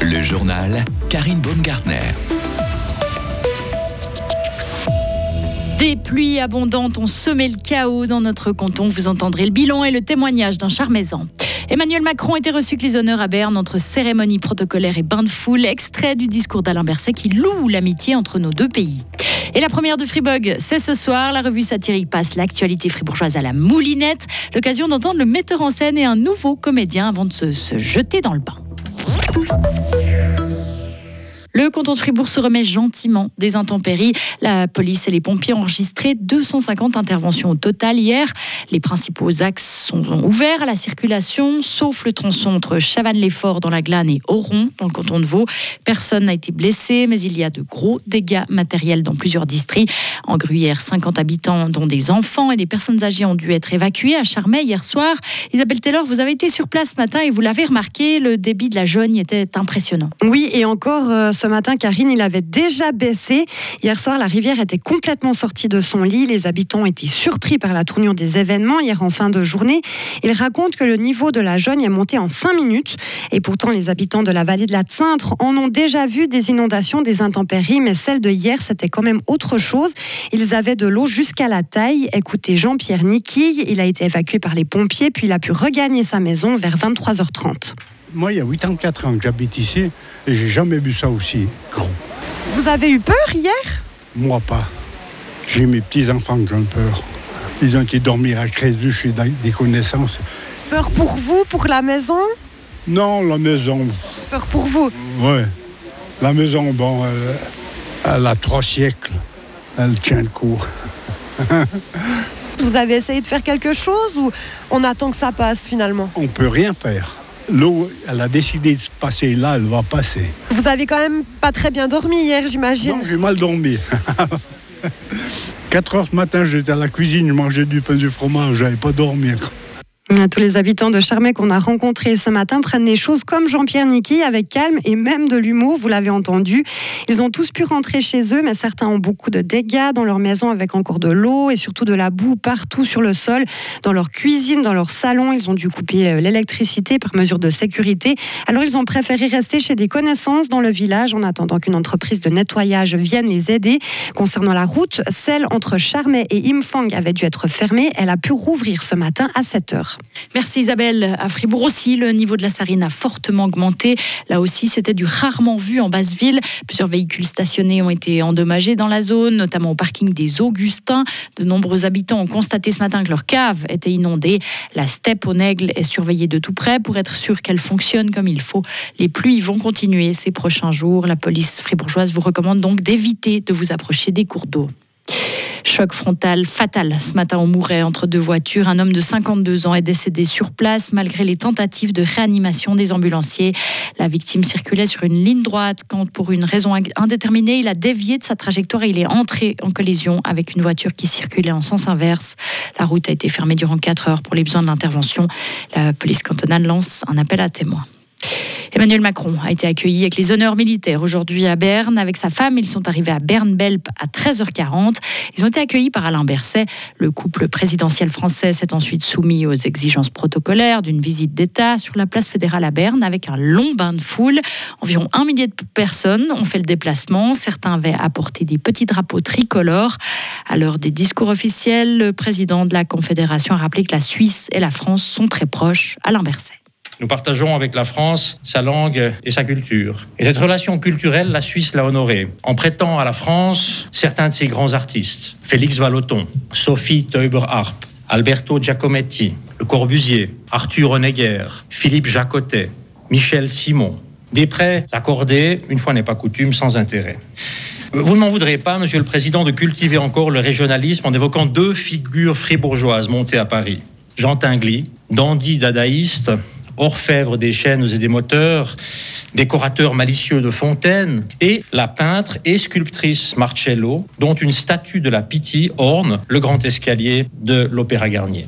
Le journal Karine Baumgartner. Des pluies abondantes ont semé le chaos dans notre canton. Vous entendrez le bilan et le témoignage d'un charmaisan. Emmanuel Macron était reçu que les honneurs à Berne entre cérémonie protocolaire et bain de foule, extrait du discours d'Alain Berset qui loue l'amitié entre nos deux pays. Et la première de Freebug, c'est ce soir. La revue satirique passe l'actualité fribourgeoise à la moulinette. L'occasion d'entendre le metteur en scène et un nouveau comédien avant de se jeter dans le bain. Le canton de Fribourg se remet gentiment des intempéries. La police et les pompiers ont enregistré 250 interventions au total hier. Les principaux axes sont ouverts à la circulation, sauf le tronçon entre Chavannes-les-Forts dans la Glane et Oron dans le canton de Vaud. Personne n'a été blessé, mais il y a de gros dégâts matériels dans plusieurs districts. En Gruyère, 50 habitants, dont des enfants et des personnes âgées, ont dû être évacués à Charmey hier soir. Isabelle Taylor, vous avez été sur place ce matin et vous l'avez remarqué, le débit de la Jogne était impressionnant. Oui, et encore euh, ce matin, Karine, il avait déjà baissé. Hier soir, la rivière était complètement sortie de son lit. Les habitants étaient surpris par la tournure des événements hier en fin de journée. Ils racontent que le niveau de la Jogne est monté en 5 minutes. Et pourtant, les habitants de la vallée de la Cintre en ont déjà vu des inondations, des intempéries. Mais celle de hier, c'était quand même autre chose. Ils avaient de l'eau jusqu'à la taille. Écoutez Jean-Pierre Niquille, il a été évacué par les pompiers, puis il a pu regagner sa maison vers 23h30. Moi, il y a 84 ans que j'habite ici et j'ai jamais vu ça aussi gros. Vous avez eu peur hier? Moi, pas. J'ai mes petits-enfants qui ont peur. Ils ont été dormir à Crésus et des connaissances. Peur pour vous, pour la maison? Non, la maison, Peur pour vous? Ouais. La maison, bon, euh, elle a trois siècles. Elle tient le coup. Vous avez essayé de faire quelque chose ou on attend que ça passe finalement? On peut rien faire. L'eau, elle a décidé de passer là, elle va passer. Vous avez quand même pas très bien dormi hier, j'imagine. Non, j'ai mal dormi. 4 heures ce matin, j'étais à la cuisine, je mangeais du pain du fromage, j'avais pas dormi. Tous les habitants de Charmey qu'on a rencontrés ce matin prennent les choses comme Jean-Pierre Niki, avec calme et même de l'humour, vous l'avez entendu. Ils ont tous pu rentrer chez eux, mais certains ont beaucoup de dégâts dans leur maison avec encore de l'eau et surtout de la boue partout sur le sol, dans leur cuisine, dans leur salon. Ils ont dû couper euh, l'électricité par mesure de sécurité. Alors ils ont préféré rester chez des connaissances dans le village en attendant qu'une entreprise de nettoyage vienne les aider. Concernant la route, celle entre Charmey et Imfang avait dû être fermée. Elle a pu rouvrir ce matin à 7 heures. Merci Isabelle. À Fribourg aussi, le niveau de la Sarine a fortement augmenté. Là aussi, c'était du rarement vu en basse ville. Plusieurs véhicules stationnés ont été endommagés dans la zone, notamment au parking des Augustins. De nombreux habitants ont constaté ce matin que leur cave était inondée. La steppe au Nègle est surveillée de tout près pour être sûr qu'elle fonctionne comme il faut. Les pluies vont continuer ces prochains jours. La police fribourgeoise vous recommande donc d'éviter de vous approcher des cours d'eau. Choc frontal fatal ce matin au Mouret entre deux voitures. Un homme de 52 ans est décédé sur place malgré les tentatives de réanimation des ambulanciers. La victime circulait sur une ligne droite quand, pour une raison indéterminée, il a dévié de sa trajectoire et il est entré en collision avec une voiture qui circulait en sens inverse. La route a été fermée durant 4 heures pour les besoins de l'intervention. La police cantonale lance un appel à témoins. Emmanuel Macron a été accueilli avec les honneurs militaires aujourd'hui à Berne. Avec sa femme, ils sont arrivés à Berne-Belp à 13h40. Ils ont été accueillis par Alain Berset. Le couple présidentiel français s'est ensuite soumis aux exigences protocolaires d'une visite d'État sur la place fédérale à Berne avec un long bain de foule. Environ un millier de personnes ont fait le déplacement. Certains avaient apporté des petits drapeaux tricolores. À l'heure des discours officiels, le président de la Confédération a rappelé que la Suisse et la France sont très proches. Alain Berset. Nous partageons avec la France sa langue et sa culture. Et cette relation culturelle, la Suisse l'a honorée en prêtant à la France certains de ses grands artistes. Félix Vallotton, Sophie Teuber-Harp, Alberto Giacometti, Le Corbusier, Arthur Honegger, Philippe Jacotet, Michel Simon. Des prêts accordés, une fois n'est pas coutume, sans intérêt. Vous ne m'en voudrez pas, Monsieur le Président, de cultiver encore le régionalisme en évoquant deux figures fribourgeoises montées à Paris. Jean Tinguely, dandy dadaïste, orfèvre des chaînes et des moteurs, décorateur malicieux de fontaines, et la peintre et sculptrice Marcello, dont une statue de la Pitié orne le grand escalier de l'Opéra Garnier.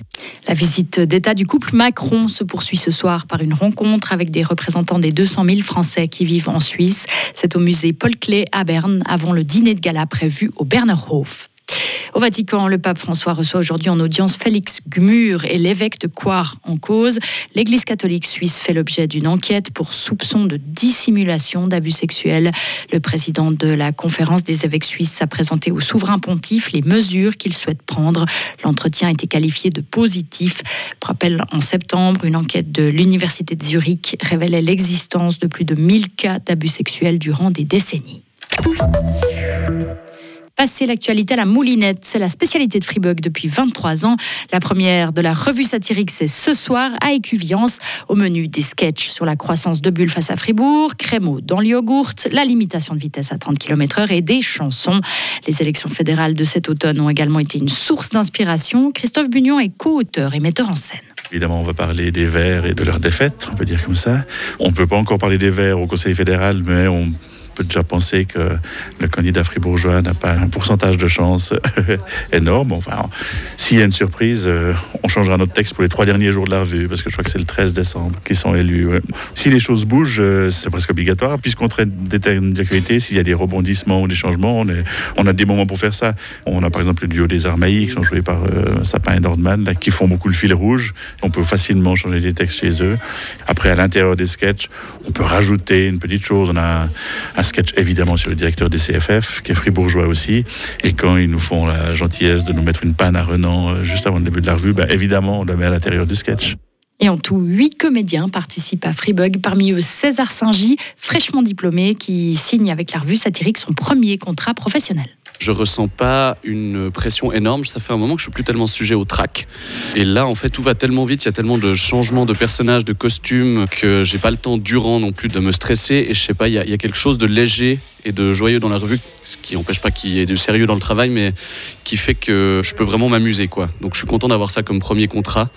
La visite d'État du couple Macron se poursuit ce soir par une rencontre avec des représentants des 200 000 Français qui vivent en Suisse. C'est au musée Paul Klee à Berne avant le dîner de gala prévu au Bernerhof. Au Vatican, le pape François reçoit aujourd'hui en audience Félix Gmur et l'évêque de Coire en cause. L'Église catholique suisse fait l'objet d'une enquête pour soupçon de dissimulation d'abus sexuels. Le président de la conférence des évêques suisses a présenté au souverain pontife les mesures qu'il souhaite prendre. L'entretien a été qualifié de positif. Pour rappel, en septembre, une enquête de l'Université de Zurich révélait l'existence de plus de 1000 cas d'abus sexuels durant des décennies. Passer l'actualité à la moulinette, c'est la spécialité de Freebug depuis 23 ans. La première de la revue satirique, c'est ce soir à Écuviance. Au menu des sketchs sur la croissance de bulles face à Fribourg, crémeaux dans le yogourt, la limitation de vitesse à 30 km/h et des chansons. Les élections fédérales de cet automne ont également été une source d'inspiration. Christophe Bunion est co-auteur et metteur en scène. Évidemment, on va parler des Verts et de leur défaite, on peut dire comme ça. On ne peut pas encore parler des Verts au Conseil fédéral, mais on peut déjà penser que le candidat fribourgeois n'a pas un pourcentage de chance énorme. Enfin, s'il y a une surprise, euh, on changera notre texte pour les trois derniers jours de la revue, parce que je crois que c'est le 13 décembre qu'ils sont élus. Si les choses bougent, euh, c'est presque obligatoire, puisqu'on traite des termes d'actualité, s'il y a des rebondissements ou des changements, on, on, a des moments pour faire ça. On a par exemple le duo des Armaïs, qui sont joués par euh, Sapin et Nordman, qui font beaucoup le fil rouge. On peut facilement changer des textes chez eux. Après, à l'intérieur des sketchs, on peut rajouter une petite chose. On sketch évidemment sur le directeur des CFF, qui est fribourgeois aussi. Et quand ils nous font la gentillesse de nous mettre une panne à Renan euh, juste avant le début de la revue, ben évidemment, on le met à l'intérieur du sketch. Et en tout, huit comédiens participent à Freebug, parmi eux César Saint-Gy, fraîchement diplômé, qui signe avec la revue satirique son premier contrat professionnel. Je ressens pas une pression énorme. Ça fait un moment que je suis plus tellement sujet au track. Et là, en fait, tout va tellement vite. Il y a tellement de changements de personnages, de costumes que j'ai pas le temps durant non plus de me stresser. Et je sais pas, il y, a, il y a quelque chose de léger et de joyeux dans la revue, ce qui n'empêche pas qu'il y ait du sérieux dans le travail, mais qui fait que je peux vraiment m'amuser, quoi. Donc, je suis content d'avoir ça comme premier contrat.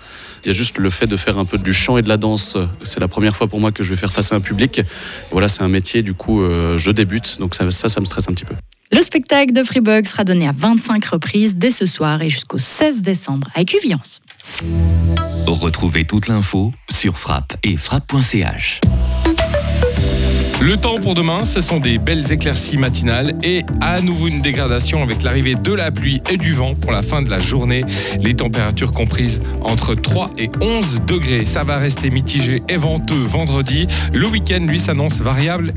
Il y a juste le fait de faire un peu du chant et de la danse. C'est la première fois pour moi que je vais faire face à un public. Voilà, c'est un métier, du coup, euh, je débute. Donc, ça, ça, ça me stresse un petit peu. Le spectacle de Freebug sera donné à 25 reprises dès ce soir et jusqu'au 16 décembre à Écuviance. Retrouvez toute l'info sur frappe et frappe.ch. Le temps pour demain, ce sont des belles éclaircies matinales et à nouveau une dégradation avec l'arrivée de la pluie et du vent pour la fin de la journée. Les températures comprises entre 3 et 11 degrés. Ça va rester mitigé et venteux vendredi. Le week-end, lui, s'annonce variable et